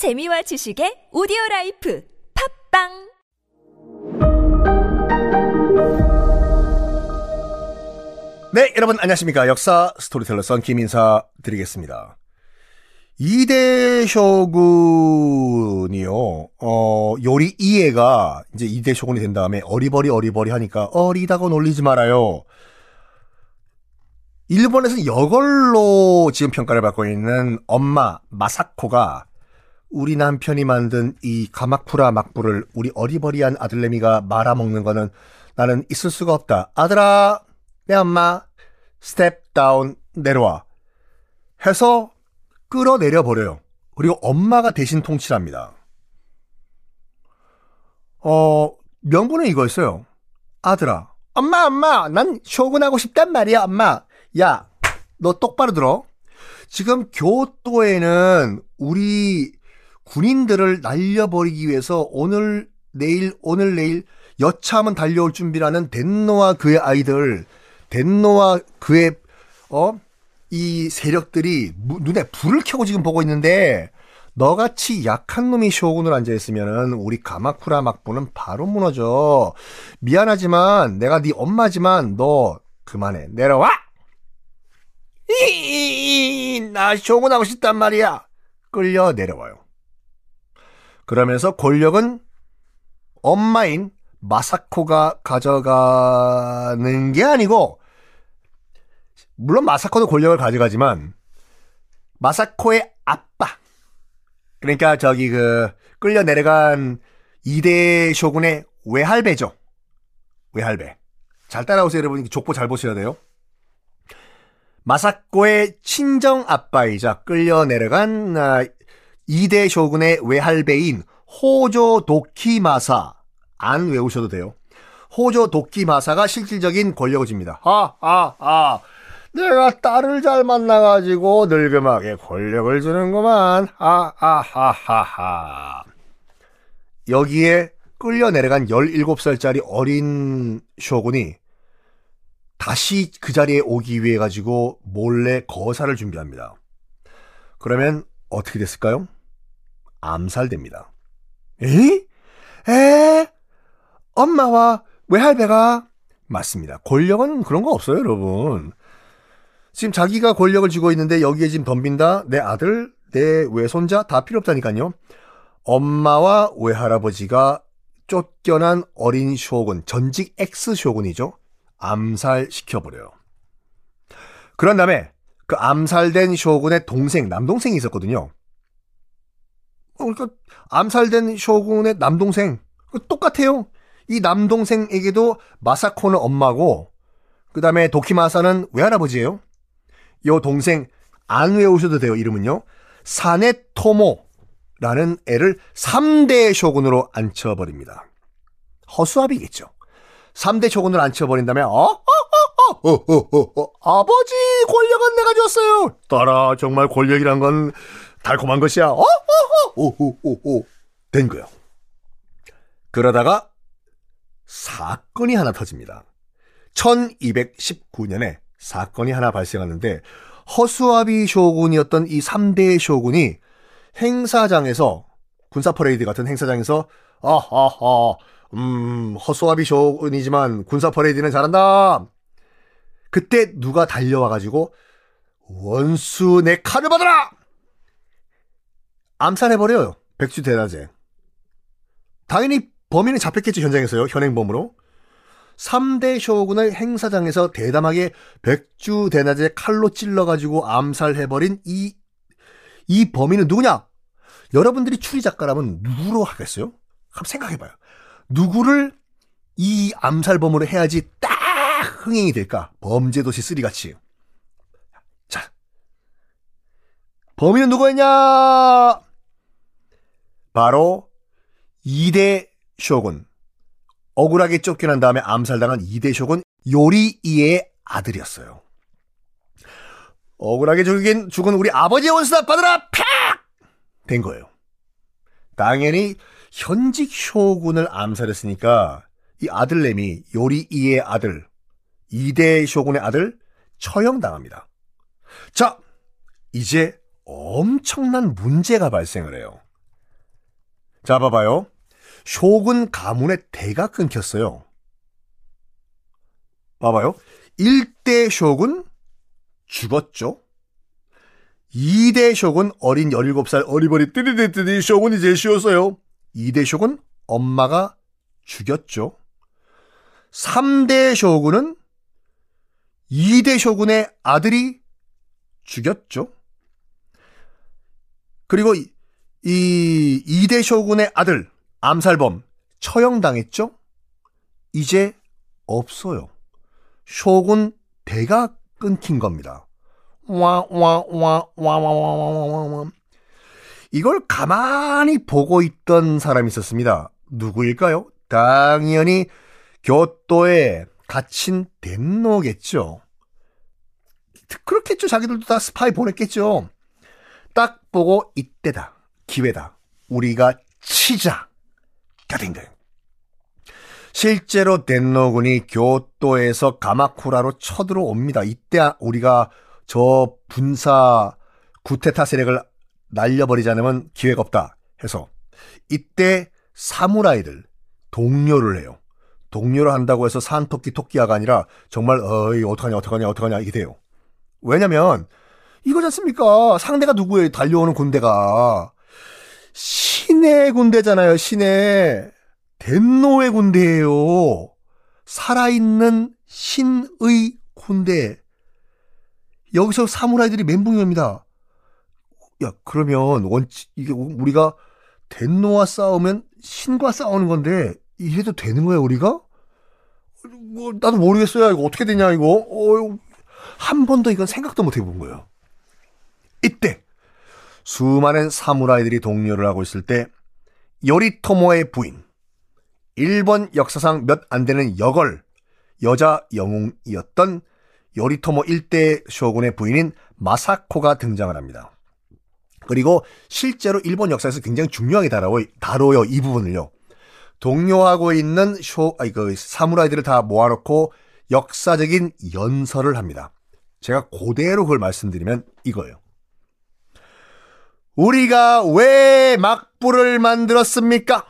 재미와 지식의 오디오 life 팟빵 네, 여러분 안녕하십니까. 역사 스토리텔러 썬킴 인사 드리겠습니다. 이대 쇼군이요, 어, 요리이에가 이제 이대 쇼군이 된 다음에 어리버리 어리버리 하니까 어리다고 놀리지 말아요. 일본에서는 여걸로 지금 평가를 받고 있는 엄마 마사코가 우리 남편이 만든 이 가마쿠라 막부를 우리 어리버리한 아들내미가 말아먹는 거는 나는 있을 수가 없다. 아들아, 내 엄마, step down 내려와. 해서 끌어내려 버려요. 그리고 엄마가 대신 통치합니다. 어, 명분은 이거였어요. 아들아, 엄마, 엄마, 난 쇼군하고 싶단 말이야, 엄마. 야, 너 똑바로 들어. 지금 교토에는 우리 군인들을 날려버리기 위해서 오늘, 내일, 오늘, 내일 여차하면 달려올 준비라는 덴노와 그의 아이들, 덴노와 그의, 어? 이 세력들이 무- 눈에 불을 켜고 지금 보고 있는데, 너같이 약한 놈이 쇼군을 앉아 있으면은 우리 가마쿠라 막부는 바로 무너져. 미안하지만 내가 네 엄마지만 너 그만해. 내려와! 이, 나 쇼군 하고 싶단 말이야. 끌려 내려와요. 그러면서 권력은 엄마인 마사코가 가져가는 게 아니고, 물론 마사코도 권력을 가져가지만, 마사코의 아빠, 그러니까 저기 그, 끌려 내려간 이대 쇼군의 외할배죠. 외할배. 잘 따라오세요, 여러분. 족보 잘 보셔야 돼요. 마사코의 친정 아빠이자 끌려 내려간 아, 이대 쇼군의 외할배인 호조 도키마사 안 외우셔도 돼요. 호조 도키마사가 실질적인 권력을 줍니다. 아, 아, 아. 내가 딸을 잘 만나가지고 늙음하게 권력을 주는구만. 아, 아, 하, 하, 하. 여기에 끌려 내려간 17살짜리 어린 쇼군이 다시 그 자리에 오기 위해 가지고 몰래 거사를 준비합니다. 그러면 어떻게 됐을까요? 암살됩니다. 에? 에? 엄마와 외할배가 맞습니다. 권력은 그런 거 없어요, 여러분. 지금 자기가 권력을 쥐고 있는데 여기에 지금 덤빈다. 내 아들, 내 외손자 다 필요 없다니까요. 엄마와 외할아버지가 쫓겨난 어린 쇼군, 전직 ex 쇼군이죠. 암살시켜버려요. 그런 다음에 그 암살된 쇼군의 동생, 남동생이 있었거든요. 어, 그러니까 암살된 쇼군의 남동생 그 똑같아요. 이 남동생에게도 마사코는 엄마고 그 다음에 도키마사는 외할아버지예요. 요 동생 안 외우셔도 돼요. 이름은요. 사네토모라는 애를 3대 쇼군으로 앉혀버립니다. 허수아비겠죠. 3대 쇼군을 앉혀버린 다음에 어? 어? 어? 어? 어? 어? 어? 아버지 권력은 내가 줬어요. 딸아 정말 권력이란 건 달콤한 것이야. 어? 어? 어? 오, 오, 오, 오. 된 거예요. 그러다가 사건이 하나 터집니다. 1219년에 사건이 하나 발생하는데 허수아비 쇼군이었던 이 3대 쇼군이 행사장에서 군사 퍼레이드 같은 행사장에서 아하하 음 허수아비 쇼군이지만 군사 퍼레이드는 잘한다. 그때 누가 달려와 가지고 원수 내 칼을 받아라. 암살해 버려요. 백주 대낮에. 당연히 범인은 잡혔겠죠 현장에서요 현행범으로. 3대 쇼군을 행사장에서 대담하게 백주 대낮에 칼로 찔러가지고 암살해버린 이, 이 범인은 누구냐? 여러분들이 추리 작가라면 누구로 하겠어요? 한번 생각해봐요. 누구를 이 암살범으로 해야지 딱 흥행이 될까? 범죄도시 3같이. 자. 범인은 누구였냐? 바로 2대 쇼군. 억울하게 쫓겨난 다음에 암살당한 이대 쇼군 요리이의 아들이었어요. 억울하게 죽인, 죽은 우리 아버지의 원수다 받으라! 팍! 된 거예요. 당연히 현직 쇼군을 암살했으니까 이 아들내미 요리이의 아들, 이대 쇼군의 아들 처형당합니다. 자, 이제 엄청난 문제가 발생을 해요. 자, 봐봐요. 쇼군 가문의 대가 끊겼어요. 봐봐요. 1대 쇼군 죽었죠. 2대 쇼군 어린 17살 어리버리 뜨리뜨리 쇼군이 제시였어요. 2대 쇼군 엄마가 죽였죠. 3대 쇼군은 2대 쇼군의 아들이 죽였죠. 그리고 이, 이 2대 쇼군의 아들 암살범 처형당했죠. 이제 없어요. 쇼군 대가 끊긴 겁니다. 와, 와, 와, 와, 와, 와, 와, 와, 와. 이걸 가만히 보고 있던 사람이 있었습니다. 누구일까요? 당연히 교토에 갇힌 덴노겠죠. 그렇겠죠. 자기들도 다 스파이 보냈겠죠. 딱 보고 이때다. 기회다. 우리가 치자. 가 된 거예요. 실제로 덴노군이 교토에서 가마쿠라로 쳐들어옵니다. 이때 우리가 저 분사 구테타 세력을 날려버리지 않으면 기회가 없다 해서 이때 사무라이들 동료를 해요. 동료를 한다고 해서 산토끼 토끼야가 아니라 정말 어이 어떡하냐 어떡하냐 어떡하냐 이게 돼요. 왜냐면 이거지 않습니까? 상대가 누구예요? 달려오는 군대가 신의 군대잖아요. 신의 덴노의 군대예요. 살아있는 신의 군대. 여기서 사무라이들이 멘붕이 옵니다. 야, 그러면 원치 이게 우리가 덴노와 싸우면 신과 싸우는 건데 이래도 되는 거야 우리가? 뭐 나도 모르겠어요. 이거 어떻게 되냐 이거. 어, 한 번도 이건 생각도 못 해본 거예요. 이때 수많은 사무라이들이 동료를 하고 있을 때 요리토모의 부인 일본 역사상 몇 안 되는 여걸 여자 영웅이었던 요리토모 일대 쇼군의 부인인 마사코가 등장을 합니다. 그리고 실제로 일본 역사에서 굉장히 중요하게 다뤄요, 다뤄요 이 부분을요. 동료하고 있는 쇼, 아니, 그, 사무라이들을 다 모아놓고 역사적인 연설을 합니다. 제가 그대로 그걸 말씀드리면 이거예요. 우리가 왜 막부를 만들었습니까?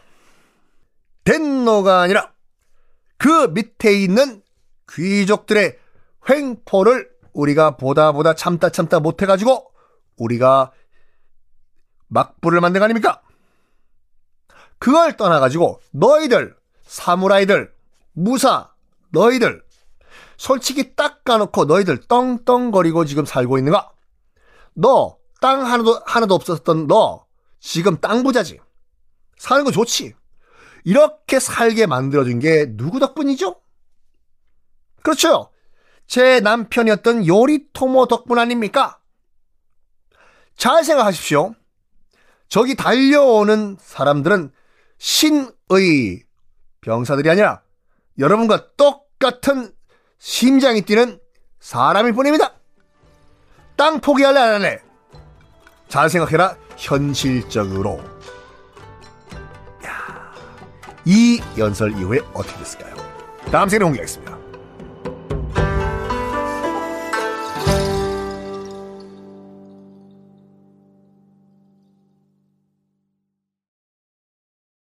덴노가 아니라 그 밑에 있는 귀족들의 횡포를 우리가 보다 보다 참다 참다 못해가지고 우리가 막부를 만든 거 아닙니까? 그걸 떠나가지고 너희들 사무라이들 무사 너희들 솔직히 딱 까놓고 너희들 떵떵거리고 지금 살고 있는가? 너 땅 하나도 하나도 없었던 너 지금 땅 부자지. 사는 거 좋지. 이렇게 살게 만들어준 게 누구 덕분이죠? 그렇죠. 제 남편이었던 요리토모 덕분 아닙니까? 잘 생각하십시오. 저기 달려오는 사람들은 신의 병사들이 아니라 여러분과 똑같은 심장이 뛰는 사람일 뿐입니다. 땅 포기할래 안 할래? 잘 생각해라. 현실적으로. 야, 이 연설 이후에 어떻게 됐을까요? 다음 시간에 공개하겠습니다.